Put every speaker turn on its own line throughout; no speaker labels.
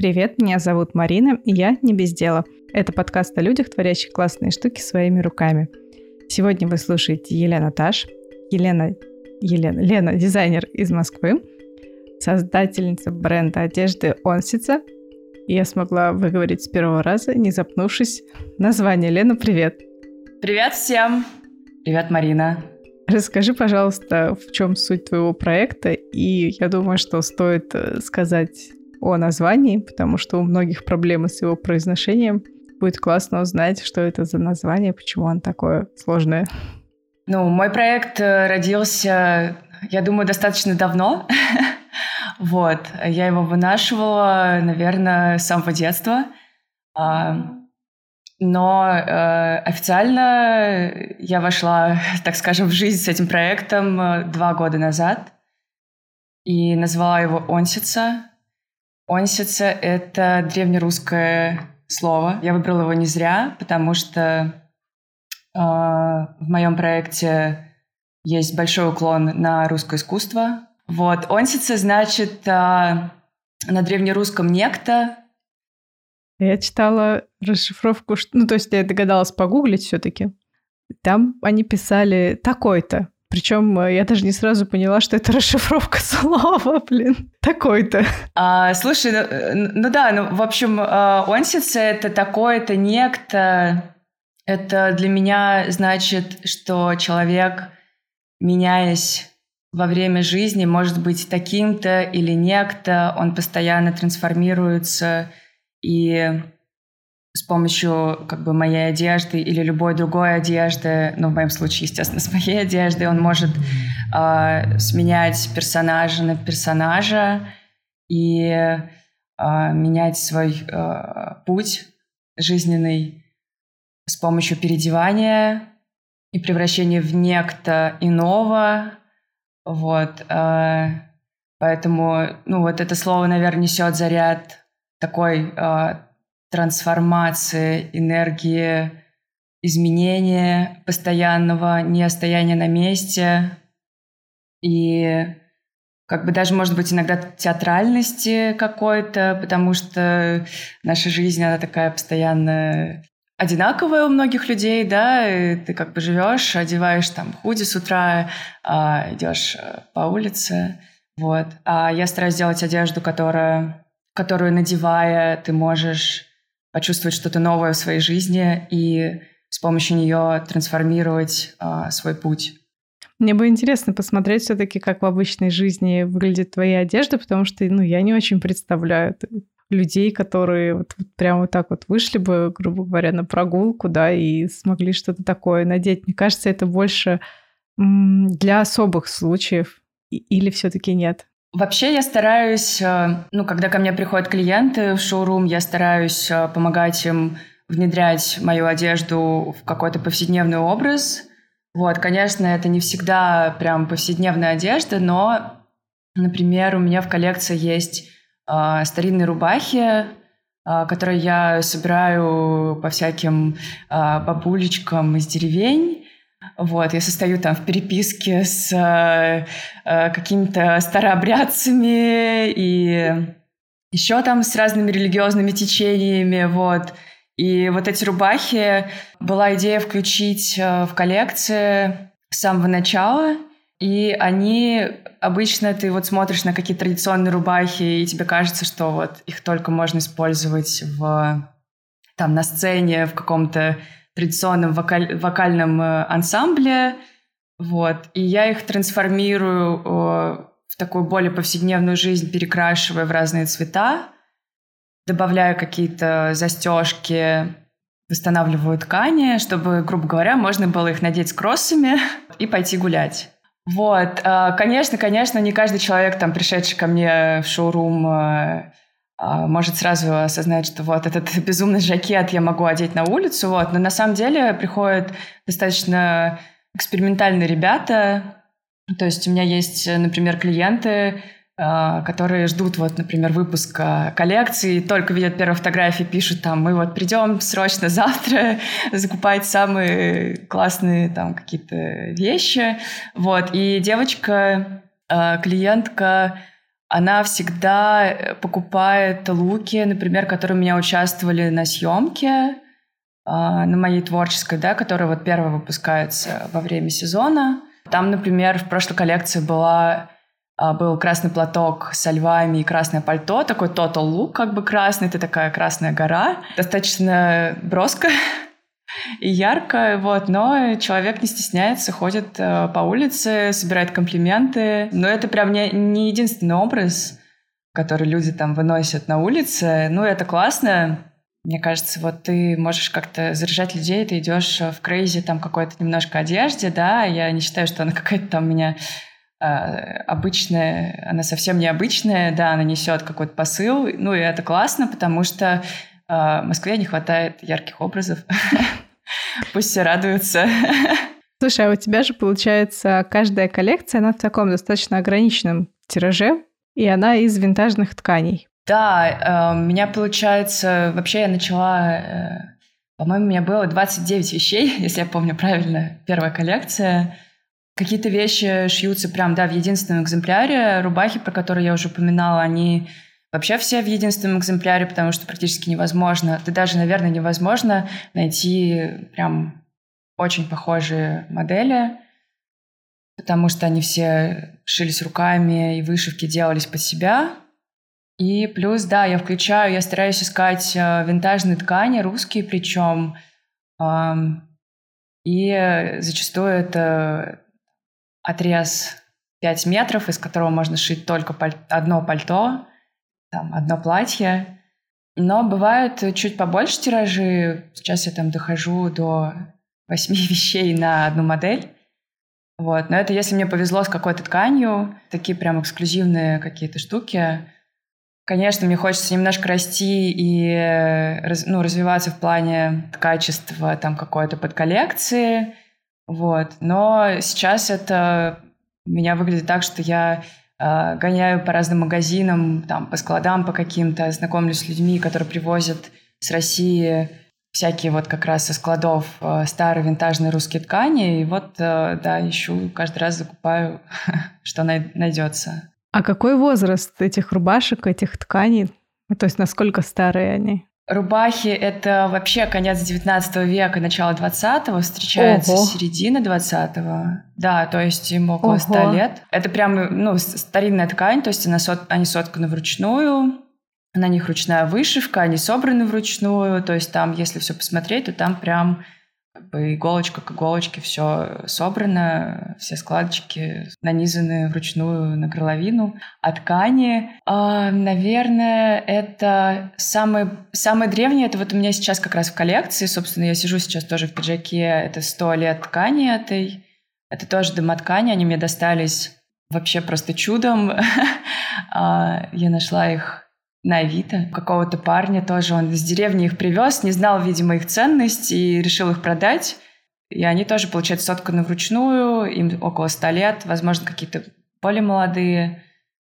Привет, меня зовут Марина, и я не без дела. Это подкаст о людях, творящих классные штуки своими руками. Сегодня вы слушаете Елена Таш. Елена, Елена, Лена, дизайнер из Москвы, создательница бренда одежды Онсица. И я смогла выговорить с первого раза, не запнувшись. Название. Лена, привет.
Привет всем. Привет, Марина.
Расскажи, пожалуйста, в чем суть твоего проекта, и я думаю, что стоит э, сказать о названии, потому что у многих проблемы с его произношением. Будет классно узнать, что это за название, почему он такое сложное.
Ну, мой проект э, родился, я думаю, достаточно давно. вот, я его вынашивала, наверное, с самого детства. А, но э, официально я вошла, так скажем, в жизнь с этим проектом э, два года назад и назвала его «Онсица». «Онсица» — это древнерусское слово. Я выбрала его не зря, потому что э, в моем проекте есть большой уклон на русское искусство. Вот, «Онсица» значит э, на древнерусском «некто»,
я читала расшифровку, ну, то есть я догадалась погуглить все таки Там они писали такой-то. Причем э, я даже не сразу поняла, что это расшифровка слова, блин, такой-то.
А, слушай, ну, э, ну да, ну, в общем, онсица — это такое-то некто. Это для меня значит, что человек, меняясь во время жизни, может быть таким-то или некто, он постоянно трансформируется, и с помощью как бы моей одежды или любой другой одежды, ну, в моем случае, естественно, с моей одеждой, он может э, сменять персонажа на персонажа и э, менять свой э, путь жизненный с помощью переодевания и превращения в некто иного. Вот. Э, поэтому, ну, вот это слово, наверное, несет заряд такой э, трансформации, энергии, изменения постоянного, не стояния на месте и как бы даже, может быть, иногда театральности какой-то, потому что наша жизнь, она такая постоянно одинаковая у многих людей, да, и ты как бы живешь, одеваешь там худи с утра, а, идешь э, по улице, вот. А я стараюсь сделать одежду, которая которую, надевая, ты можешь почувствовать что-то новое в своей жизни и с помощью нее трансформировать а, свой путь.
Мне бы интересно посмотреть все-таки, как в обычной жизни выглядит твоя одежда, потому что, ну, я не очень представляю людей, которые вот, вот прямо вот так вот вышли бы, грубо говоря, на прогулку, да, и смогли что-то такое надеть. Мне кажется, это больше для особых случаев или все-таки нет?
Вообще я стараюсь, э, ну, когда ко мне приходят клиенты в шоурум, я стараюсь э, помогать им внедрять мою одежду в какой-то повседневный образ. Вот, конечно, это не всегда прям повседневная одежда, но, например, у меня в коллекции есть э, старинные рубахи, э, которые я собираю по всяким э, бабулечкам из деревень. Вот, я состою там в переписке с э, э, какими-то старообрядцами и еще там с разными религиозными течениями, вот. И вот эти рубахи была идея включить э, в коллекции с самого начала, и они обычно ты вот смотришь на какие-то традиционные рубахи, и тебе кажется, что вот их только можно использовать в там на сцене в каком-то традиционном вокаль, вокальном э, ансамбле, вот, и я их трансформирую э, в такую более повседневную жизнь, перекрашивая в разные цвета, добавляю какие-то застежки, восстанавливаю ткани, чтобы, грубо говоря, можно было их надеть с кроссами и пойти гулять. Вот, э, конечно, конечно, не каждый человек, там, пришедший ко мне в шоурум, а, может сразу осознать, что вот этот безумный жакет я могу одеть на улицу, вот. Но на самом деле приходят достаточно экспериментальные ребята. То есть у меня есть, например, клиенты, а, которые ждут, вот, например, выпуска коллекции, только видят первые фотографии, пишут там, мы вот придем срочно завтра закупать самые классные там какие-то вещи. Вот. И девочка, а, клиентка она всегда покупает луки, например, которые у меня участвовали на съемке, а, на моей творческой, да, которая вот первая выпускается во время сезона. Там, например, в прошлой коллекции была а, был красный платок со львами и красное пальто, такой total look, как бы красный, это такая красная гора, достаточно броско и ярко, вот, но человек не стесняется, ходит э, по улице, собирает комплименты, но это прям не, не единственный образ, который люди там выносят на улице, ну, это классно, мне кажется, вот ты можешь как-то заряжать людей, ты идешь в крейзи там какой-то немножко одежде, да, я не считаю, что она какая-то там у меня э, обычная, она совсем необычная, да, она несет какой-то посыл, ну и это классно, потому что э, в Москве не хватает ярких образов. Пусть все радуются.
Слушай, а у тебя же, получается, каждая коллекция, она в таком достаточно ограниченном тираже, и она из винтажных тканей.
Да, э, у меня получается... Вообще я начала... Э, по-моему, у меня было 29 вещей, если я помню правильно, первая коллекция. Какие-то вещи шьются прям, да, в единственном экземпляре. Рубахи, про которые я уже упоминала, они вообще все в единственном экземпляре, потому что практически невозможно, да даже, наверное, невозможно найти прям очень похожие модели, потому что они все шились руками и вышивки делались под себя. И плюс, да, я включаю, я стараюсь искать э, винтажные ткани, русские причем. И зачастую это отрез 5 метров, из которого можно шить только паль- одно пальто, там, одно платье. Но бывают чуть побольше тиражи. Сейчас я там дохожу до восьми вещей на одну модель. Вот. Но это если мне повезло с какой-то тканью, такие прям эксклюзивные какие-то штуки – Конечно, мне хочется немножко расти и ну, развиваться в плане качества там какой-то подколлекции, вот. Но сейчас это меня выглядит так, что я э, гоняю по разным магазинам, там, по складам по каким-то, знакомлюсь с людьми, которые привозят с России всякие вот как раз со складов э, старые винтажные русские ткани. И вот, э, да, ищу, каждый раз закупаю, что найдется.
А какой возраст этих рубашек, этих тканей? Ну, то есть насколько старые они?
Рубахи — это вообще конец 19 века, начало 20-го, встречается Ого. середина 20-го. Да, то есть им около Ого. 100 лет. Это прям, ну, старинная ткань, то есть она сот, они сотканы вручную, на них ручная вышивка, они собраны вручную, то есть там, если все посмотреть, то там прям как бы иголочка к иголочке все собрано, все складочки нанизаны вручную на горловину. А ткани, э, наверное, это самые, самые древние, это вот у меня сейчас как раз в коллекции, собственно, я сижу сейчас тоже в пиджаке, это 100 лет ткани этой, это тоже домоткани, они мне достались вообще просто чудом. А, я нашла их на Авито. Какого-то парня тоже, он из деревни их привез, не знал, видимо, их ценность и решил их продать. И они тоже, получается, сотканы вручную, им около ста лет, возможно, какие-то более молодые,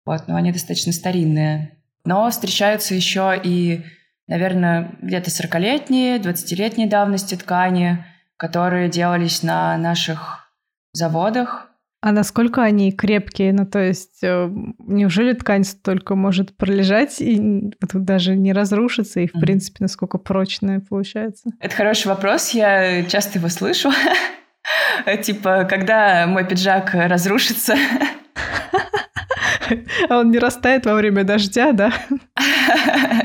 вот, но они достаточно старинные. Но встречаются еще и, наверное, где-то 40-летние, 20-летние давности ткани, которые делались на наших заводах,
а насколько они крепкие? Ну, то есть, э, неужели ткань столько может пролежать и даже не разрушиться? И, в принципе, насколько прочная получается?
Это хороший вопрос. Я часто его слышу. Типа, когда мой пиджак разрушится.
А он не растает во время дождя, да?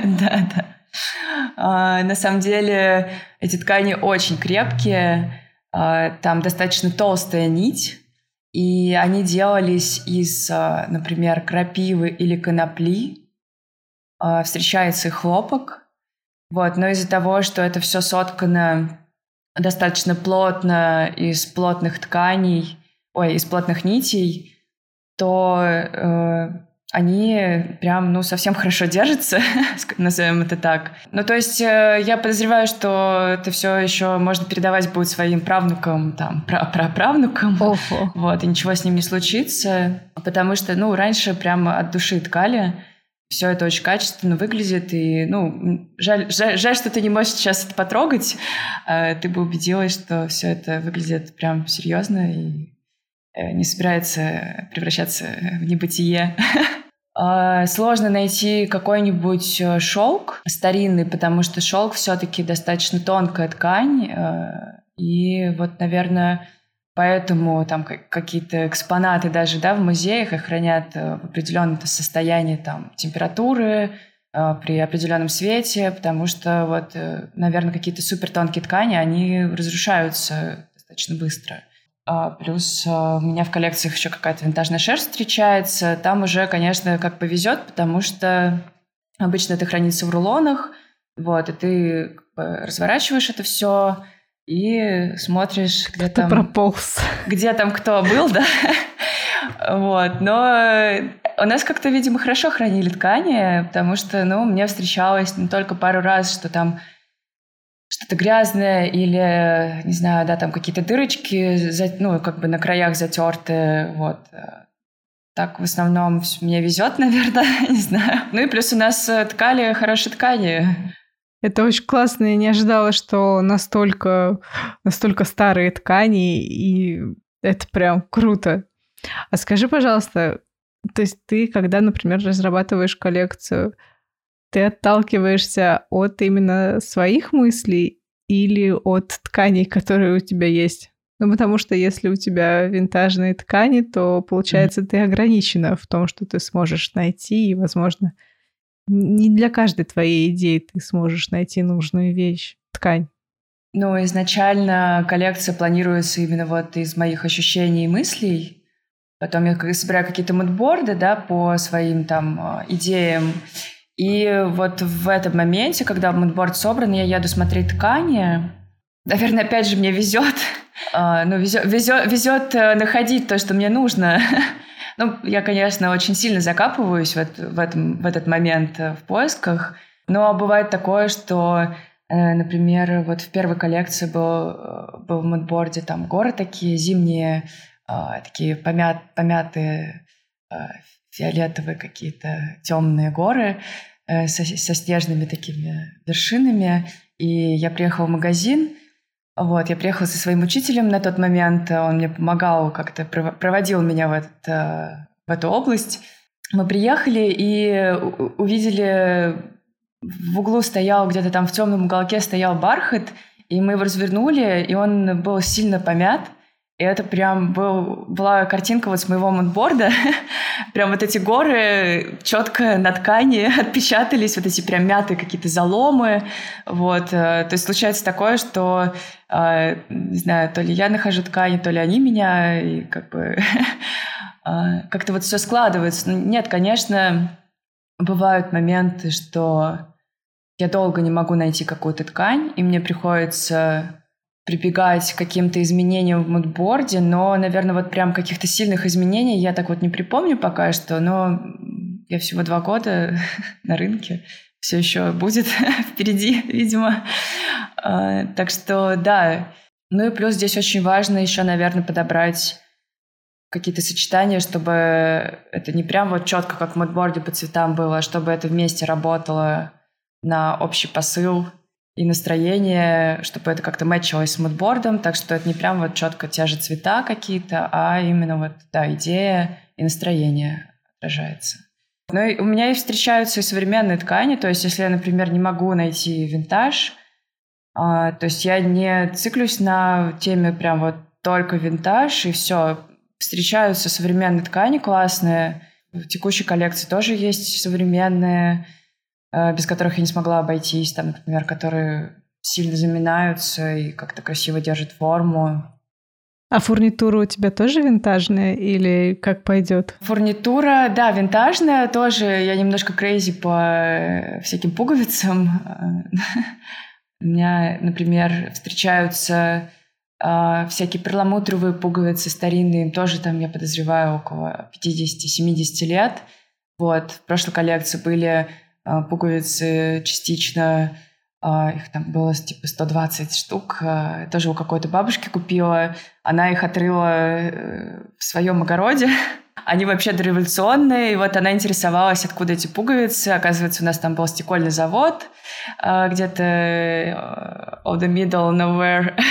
Да, да. А, на самом деле, эти ткани очень крепкие. А, там достаточно толстая нить и они делались из, а, например, крапивы или конопли. А, встречается и хлопок. Вот. Но из-за того, что это все соткано достаточно плотно из плотных тканей, ой, из плотных нитей, то э, они прям, ну, совсем хорошо держатся, назовем это так. Ну, то есть э, я подозреваю, что это все еще можно передавать будет своим правнукам, там, праправнукам. Ого. Вот, и ничего с ним не случится, потому что, ну, раньше прямо от души ткали, все это очень качественно выглядит, и, ну, жаль, жаль, жаль, что ты не можешь сейчас это потрогать, а ты бы убедилась, что все это выглядит прям серьезно и э, не собирается превращаться в небытие. А, сложно найти какой-нибудь э, шелк старинный, потому что шелк все-таки достаточно тонкая ткань. Э, и вот, наверное, поэтому там какие-то экспонаты даже да, в музеях их хранят э, в определенном состоянии там, температуры, при определенном свете, потому что вот, наверное, какие-то супер тонкие ткани, они разрушаются достаточно быстро. А, плюс а, у меня в коллекциях еще какая-то винтажная шерсть встречается. Там уже, конечно, как повезет, потому что обычно это хранится в рулонах, вот, и ты разворачиваешь это все и смотришь, где
кто
там...
прополз.
Где там кто был, да. Вот, но у нас как-то, видимо, хорошо хранили ткани, потому что, ну, мне встречалось не только пару раз, что там что-то грязное или, не знаю, да, там какие-то дырочки, ну, как бы на краях затерты, вот. Так в основном мне везет, наверное, не знаю. Ну и плюс у нас э, ткали хорошие ткани.
Это очень классно. Я не ожидала, что настолько, настолько старые ткани, и это прям круто. А скажи, пожалуйста, то есть ты, когда, например, разрабатываешь коллекцию, ты отталкиваешься от именно своих мыслей или от тканей, которые у тебя есть? Ну, потому что если у тебя винтажные ткани, то, получается, mm-hmm. ты ограничена в том, что ты сможешь найти, и, возможно, не для каждой твоей идеи ты сможешь найти нужную вещь, ткань.
Ну, изначально коллекция планируется именно вот из моих ощущений и мыслей. Потом я собираю какие-то мудборды, да, по своим там а, идеям. И вот в этом моменте, когда мудборд собран, я еду смотреть ткани. Наверное, опять же, мне везет. А, ну, везет, везет, везет э, находить то, что мне нужно. Ну, я, конечно, очень сильно закапываюсь в, в, этом, в этот момент э, в поисках. Но бывает такое, что, э, например, вот в первой коллекции был, был в мудборде там горы такие зимние, а, такие помят, помятые фиолетовые какие-то темные горы э, со, со снежными такими вершинами. И я приехала в магазин, вот, я приехала со своим учителем на тот момент, он мне помогал, как-то проводил меня в, этот, э, в эту область. Мы приехали и увидели, в углу стоял, где-то там в темном уголке стоял бархат, и мы его развернули, и он был сильно помят, и это прям был, была картинка вот с моего мудборда. прям вот эти горы четко на ткани отпечатались, вот эти прям мятые какие-то заломы. Вот. Э, то есть случается такое, что, э, не знаю, то ли я нахожу ткани, то ли они меня, и как бы э, как-то вот все складывается. Ну, нет, конечно, бывают моменты, что я долго не могу найти какую-то ткань, и мне приходится прибегать к каким-то изменениям в мудборде, но, наверное, вот прям каких-то сильных изменений я так вот не припомню пока что, но я всего два года на рынке, все еще будет впереди, видимо. А, так что, да. Ну и плюс здесь очень важно еще, наверное, подобрать какие-то сочетания, чтобы это не прям вот четко как в мудборде по цветам было, а чтобы это вместе работало на общий посыл и настроение, чтобы это как-то мэчилось с мудбордом, так что это не прям вот четко те же цвета какие-то, а именно вот, да, идея и настроение отражается. Ну и у меня и встречаются и современные ткани, то есть если я, например, не могу найти винтаж, а, то есть я не циклюсь на теме прям вот только винтаж и все. Встречаются современные ткани классные, в текущей коллекции тоже есть современные, без которых я не смогла обойтись, там, например, которые сильно заминаются и как-то красиво держат форму.
А фурнитура у тебя тоже винтажная или как пойдет?
Фурнитура, да, винтажная тоже. Я немножко крейзи по э, всяким пуговицам. У меня, например, встречаются э, всякие перламутровые пуговицы старинные, им тоже там, я подозреваю, около 50-70 лет. Вот, в прошлой коллекции были пуговицы частично, а, их там было типа 120 штук, а, тоже у какой-то бабушки купила. Она их отрыла э, в своем огороде. Они вообще дореволюционные, и вот она интересовалась, откуда эти пуговицы. Оказывается, у нас там был стекольный завод, где-то э, of the middle nowhere.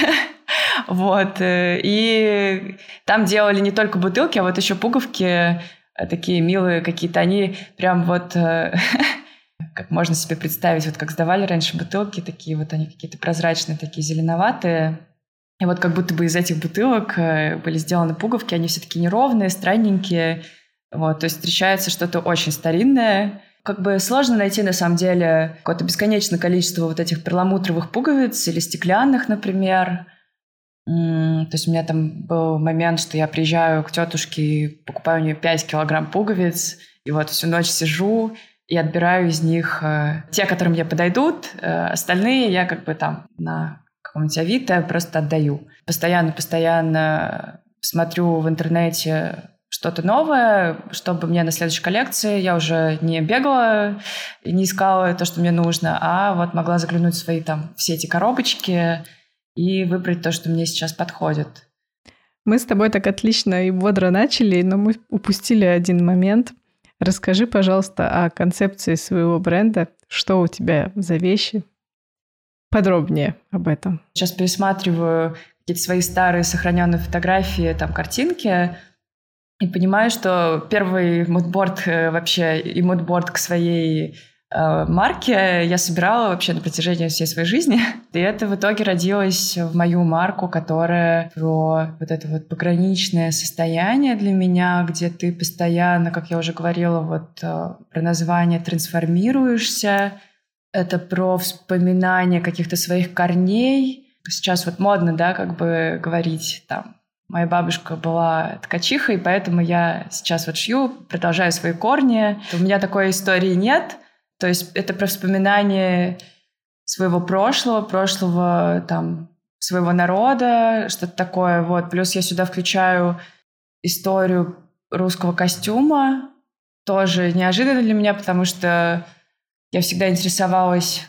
Вот. Э, и там делали не только бутылки, а вот еще пуговки такие милые какие-то. Они прям вот как можно себе представить, вот как сдавали раньше бутылки, такие вот они какие-то прозрачные, такие зеленоватые. И вот как будто бы из этих бутылок э, были сделаны пуговки, они все таки неровные, странненькие. Вот, то есть встречается что-то очень старинное. Как бы сложно найти, на самом деле, какое-то бесконечное количество вот этих перламутровых пуговиц или стеклянных, например. То есть у меня там был момент, что я приезжаю к тетушке и покупаю у нее 5 килограмм пуговиц, и вот всю ночь сижу и отбираю из них э, те, которым мне подойдут. Э, остальные я как бы там на каком-нибудь Авито просто отдаю. Постоянно-постоянно смотрю в интернете что-то новое, чтобы мне на следующей коллекции я уже не бегала и не искала то, что мне нужно, а вот могла заглянуть в свои там все эти коробочки и выбрать то, что мне сейчас подходит.
Мы с тобой так отлично и бодро начали, но мы упустили один момент. Расскажи, пожалуйста, о концепции своего бренда. Что у тебя за вещи? Подробнее об этом.
Сейчас пересматриваю какие-то свои старые сохраненные фотографии, там, картинки, и понимаю, что первый мудборд э, вообще и мудборд к своей э, марке я собирала вообще на протяжении всей своей жизни. И это в итоге родилось в мою марку, которая про вот это вот пограничное состояние для меня, где ты постоянно, как я уже говорила, вот э, про название трансформируешься. Это про вспоминание каких-то своих корней. Сейчас вот модно, да, как бы говорить там Моя бабушка была ткачихой, поэтому я сейчас вот шью, продолжаю свои корни. У меня такой истории нет. То есть это про вспоминание своего прошлого, прошлого там своего народа, что-то такое. Вот. Плюс я сюда включаю историю русского костюма. Тоже неожиданно для меня, потому что я всегда интересовалась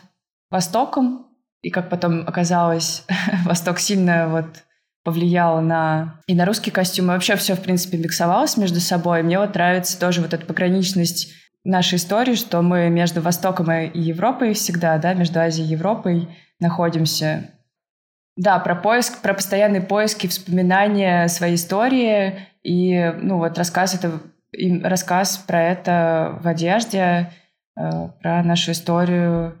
Востоком. И как потом оказалось, Восток сильно вот повлияло на и на русский костюм, и вообще все, в принципе, миксовалось между собой. Мне вот нравится тоже вот эта пограничность нашей истории, что мы между Востоком и Европой всегда, да, между Азией и Европой находимся. Да, про поиск, про постоянные поиски, вспоминания своей истории и, ну, вот рассказ это рассказ про это в одежде, э, про нашу историю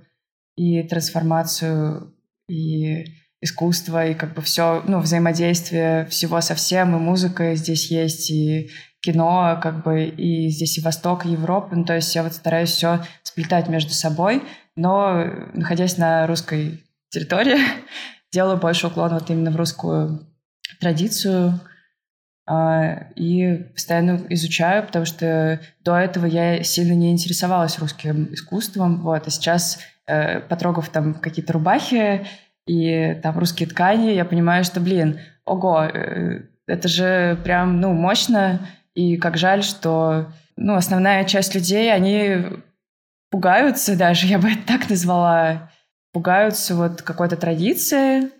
и трансформацию и искусство и как бы все, ну, взаимодействие всего со всем, и музыка здесь есть, и кино, как бы, и здесь и Восток, и Европа. Ну, то есть я вот стараюсь все сплетать между собой, но находясь на русской территории, делаю больше уклон вот именно в русскую традицию, а, и постоянно изучаю, потому что до этого я сильно не интересовалась русским искусством, вот, а сейчас, э, потрогав там какие-то рубахи, и там русские ткани, я понимаю, что, блин, ого, э, это же прям, ну, мощно, и как жаль, что, ну, основная часть людей, они пугаются даже, я бы это так назвала, пугаются вот какой-то традиции,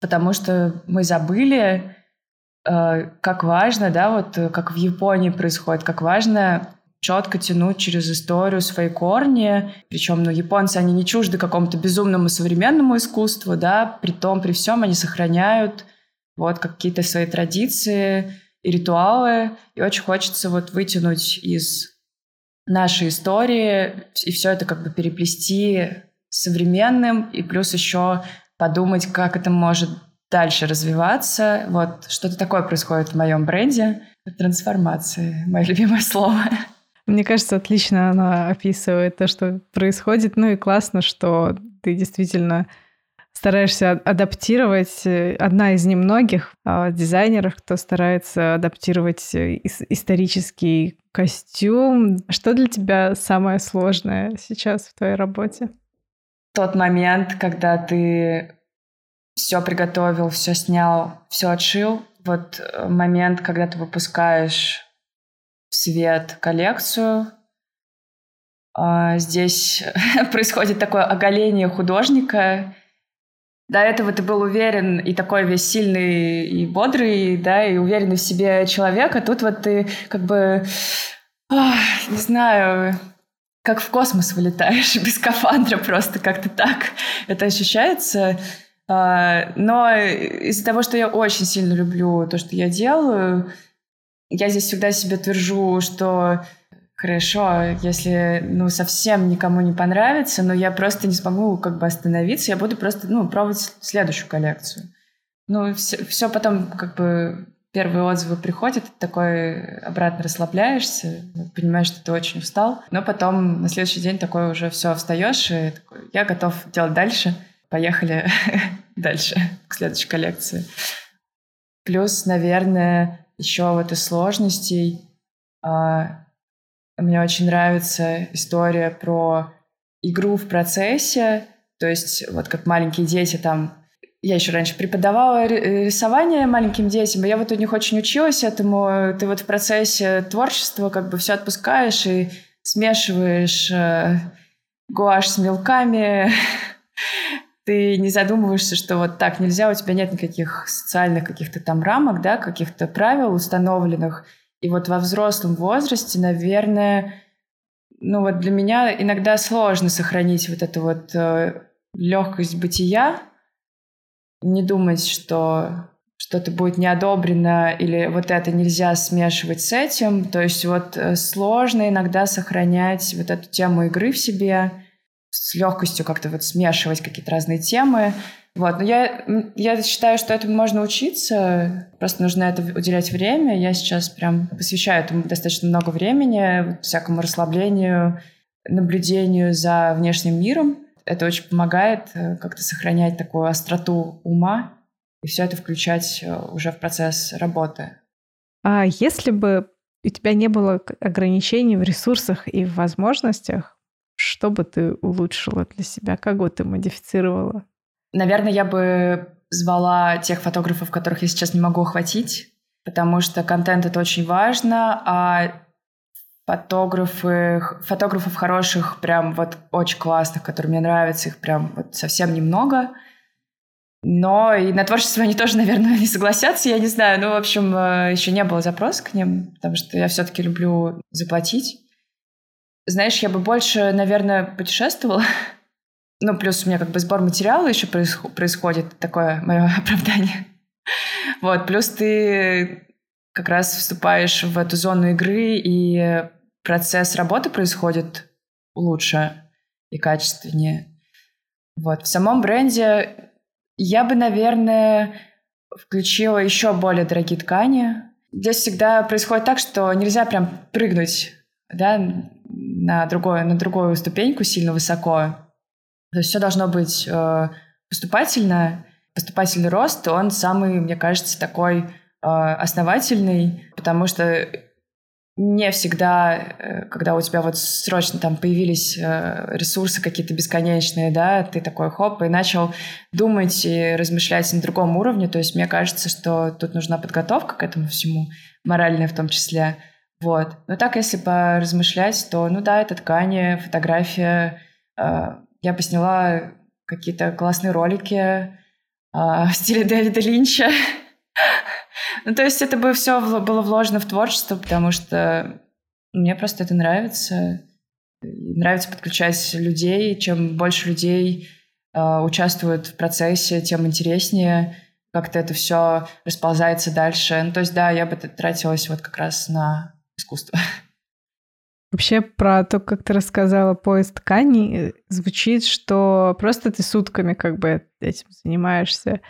потому что мы забыли, э, как важно, да, вот как в Японии происходит, как важно четко тянуть через историю свои корни. Причем, ну, японцы, они не чужды какому-то безумному современному искусству, да, при том, при всем они сохраняют вот какие-то свои традиции и ритуалы. И очень хочется вот вытянуть из нашей истории и все это как бы переплести современным, и плюс еще подумать, как это может дальше развиваться. Вот что-то такое происходит в моем бренде. Трансформация, мое любимое слово.
Мне кажется, отлично она описывает то, что происходит. Ну и классно, что ты действительно стараешься адаптировать. Э, одна из немногих а, дизайнеров, кто старается адаптировать э, исторический костюм. Что для тебя самое сложное сейчас в твоей работе?
Тот момент, когда ты все приготовил, все снял, все отшил. Вот э, момент, когда ты выпускаешь в свет коллекцию. А, здесь происходит такое оголение художника. До этого ты был уверен и такой весь сильный и бодрый, да, и уверенный в себе человек, а тут вот ты как бы, ох, не знаю, как в космос вылетаешь без скафандра просто как-то так это ощущается. А, но из-за того, что я очень сильно люблю то, что я делаю, я здесь всегда себе твержу, что хорошо, если ну совсем никому не понравится, но я просто не смогу как бы остановиться, я буду просто ну пробовать следующую коллекцию. Ну все, все потом как бы первые отзывы приходят, такой обратно расслабляешься, понимаешь, что ты очень устал, но потом на следующий день такой уже все встаешь и такой, я готов делать дальше, поехали дальше к следующей коллекции. Плюс, наверное, еще вот из сложностей а, мне очень нравится история про игру в процессе, то есть вот как маленькие дети там я еще раньше преподавала рисование маленьким детям, и я вот у них очень училась этому. Ты вот в процессе творчества как бы все отпускаешь и смешиваешь э, гуашь с мелками. Ты не задумываешься, что вот так нельзя, у тебя нет никаких социальных каких-то там рамок, да, каких-то правил установленных. И вот во взрослом возрасте, наверное, ну вот для меня иногда сложно сохранить вот эту вот э, легкость бытия, не думать, что что-то будет не одобрено или вот это нельзя смешивать с этим. То есть вот э, сложно иногда сохранять вот эту тему игры в себе, с легкостью как-то вот смешивать какие-то разные темы. Вот, но я, я считаю, что этому можно учиться, просто нужно это уделять время. Я сейчас прям посвящаю этому достаточно много времени, всякому расслаблению, наблюдению за внешним миром это очень помогает э, как-то сохранять такую остроту ума и все это включать э, уже в процесс работы.
А если бы у тебя не было ограничений в ресурсах и в возможностях, что бы ты улучшила для себя? Как бы ты модифицировала?
Наверное, я бы звала тех фотографов, которых я сейчас не могу охватить, потому что контент — это очень важно, а фотографы, фотографов хороших, прям вот очень классных, которые мне нравятся, их прям вот совсем немного. Но и на творчество они тоже, наверное, не согласятся, я не знаю. Ну, в общем, э, еще не было запроса к ним, потому что я все-таки люблю заплатить. Знаешь, я бы больше, наверное, путешествовала. Ну, плюс у меня как бы сбор материала еще происходит, такое мое оправдание. Вот, плюс ты как раз вступаешь в эту зону игры, и процесс работы происходит лучше и качественнее. Вот. В самом бренде я бы, наверное, включила еще более дорогие ткани. Здесь всегда происходит так, что нельзя прям прыгнуть да, на, другую, на другую ступеньку сильно высоко. То есть все должно быть э, поступательно. Поступательный рост, он самый, мне кажется, такой а, основательный, потому что не всегда, э, когда у тебя вот срочно там появились э, ресурсы какие-то бесконечные, да, ты такой хоп, и начал думать и размышлять на другом уровне. То есть мне кажется, что тут нужна подготовка к этому всему, моральная в том числе. Вот. Но так, если поразмышлять, то, ну да, это ткани, фотография. А, я посняла какие-то классные ролики в стиле Дэвида Линча. Ну, то есть это бы все было вложено в творчество, потому что мне просто это нравится. Нравится подключать людей. Чем больше людей э, участвуют в процессе, тем интереснее как-то это все расползается дальше. Ну, то есть, да, я бы тратилась вот как раз на искусство.
Вообще про то, как ты рассказала поезд тканей, звучит, что просто ты сутками как бы этим занимаешься.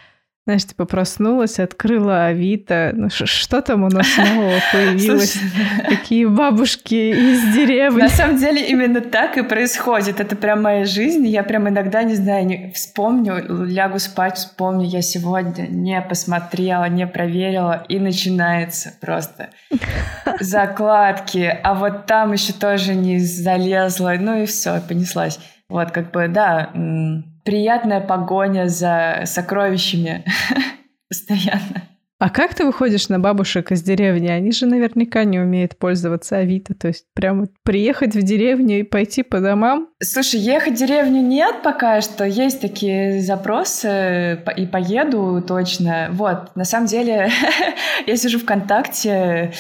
Знаешь, типа проснулась, открыла Авито. Ну, что там у нас нового появилось? Какие бабушки из деревни.
На самом деле именно так и происходит. Это прям моя жизнь. Я прям иногда, не знаю, не вспомню, лягу спать, вспомню, я сегодня не посмотрела, не проверила, и начинается просто закладки. А вот там еще тоже не залезла. Ну и все, понеслась. Вот, как бы, да, приятная погоня за сокровищами постоянно.
А как ты выходишь на бабушек из деревни? Они же наверняка не умеют пользоваться Авито. То есть прямо приехать в деревню и пойти по домам?
Слушай, ехать в деревню нет пока что. Есть такие запросы и поеду точно. Вот, на самом деле, я сижу ВКонтакте,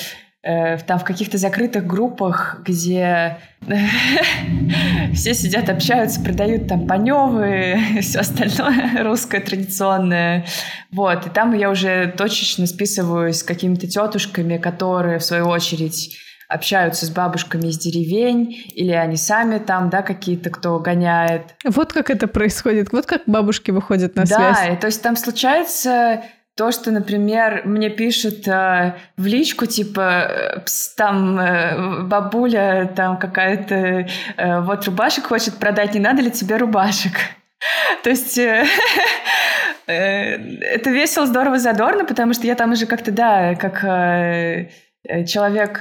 э, там в каких-то закрытых группах, где все сидят, общаются, продают там паневы, все остальное русское традиционное. Вот, и там я уже точечно списываюсь с какими-то тетушками, которые, в свою очередь, общаются с бабушками из деревень, или они сами там, да, какие-то, кто гоняет.
Вот как это происходит, вот как бабушки выходят на связь.
Да, то есть там случается то, что, например, мне пишут э, в личку, типа, э, там э, бабуля там какая-то, э, вот рубашек хочет продать, не надо ли тебе рубашек? То есть э, э, это весело, здорово, задорно, потому что я там уже как-то, да, как человек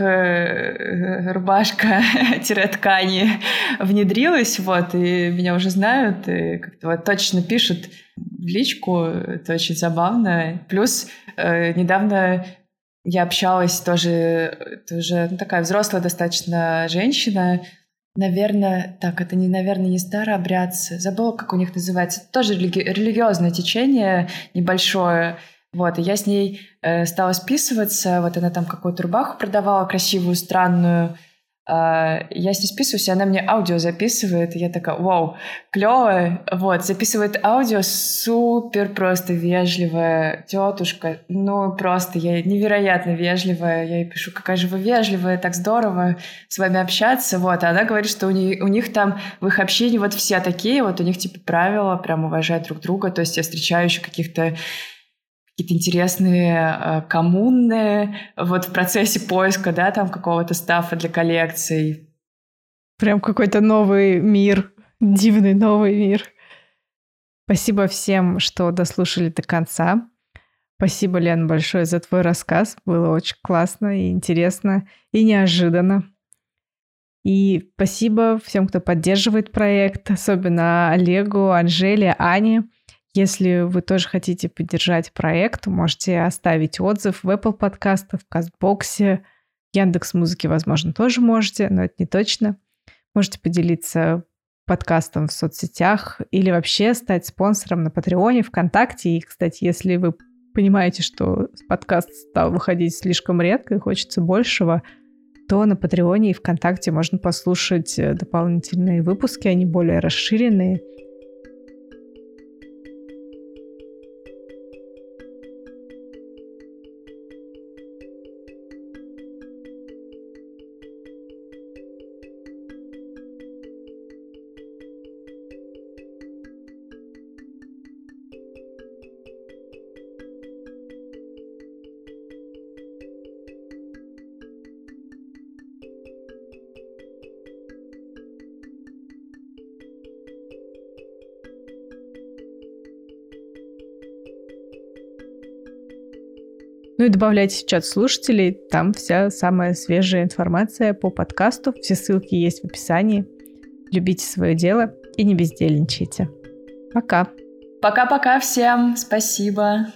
рубашка-ткани внедрилась, вот, и меня уже знают, и как-то вот точно пишут, в личку. Это очень забавно. Плюс э, недавно я общалась тоже, тоже ну, такая взрослая достаточно женщина, Наверное, так, это не, наверное, не старообрядцы. Забыла, как у них называется. Тоже религи- религиозное течение небольшое. Вот, и я с ней э, стала списываться. Вот она там какую-то рубаху продавала красивую, странную. А, я с ней списываюсь, и она мне аудио записывает, и я такая, вау, клевая, вот, записывает аудио, супер просто вежливая тетушка, ну, просто я невероятно вежливая, я ей пишу, какая же вы вежливая, так здорово с вами общаться, вот, а она говорит, что у них, у них там в их общении вот все такие, вот у них типа правила, прям уважают друг друга, то есть я встречаю еще каких-то какие-то интересные э, коммуны вот в процессе поиска, да, там какого-то стафа для коллекций.
Прям какой-то новый мир, дивный новый мир. Спасибо всем, что дослушали до конца. Спасибо, Лен, большое за твой рассказ. Было очень классно и интересно, и неожиданно. И спасибо всем, кто поддерживает проект, особенно Олегу, Анжеле, Ане. Если вы тоже хотите поддержать проект, можете оставить отзыв в Apple подкастах, в Кастбоксе, Яндекс Музыки, возможно, тоже можете, но это не точно. Можете поделиться подкастом в соцсетях или вообще стать спонсором на Патреоне, ВКонтакте. И, кстати, если вы понимаете, что подкаст стал выходить слишком редко и хочется большего, то на Патреоне и ВКонтакте можно послушать э, дополнительные выпуски, они более расширенные – Ну и добавляйте в чат слушателей, там вся самая свежая информация по подкасту, все ссылки есть в описании. Любите свое дело и не бездельничайте. Пока.
Пока-пока всем, спасибо.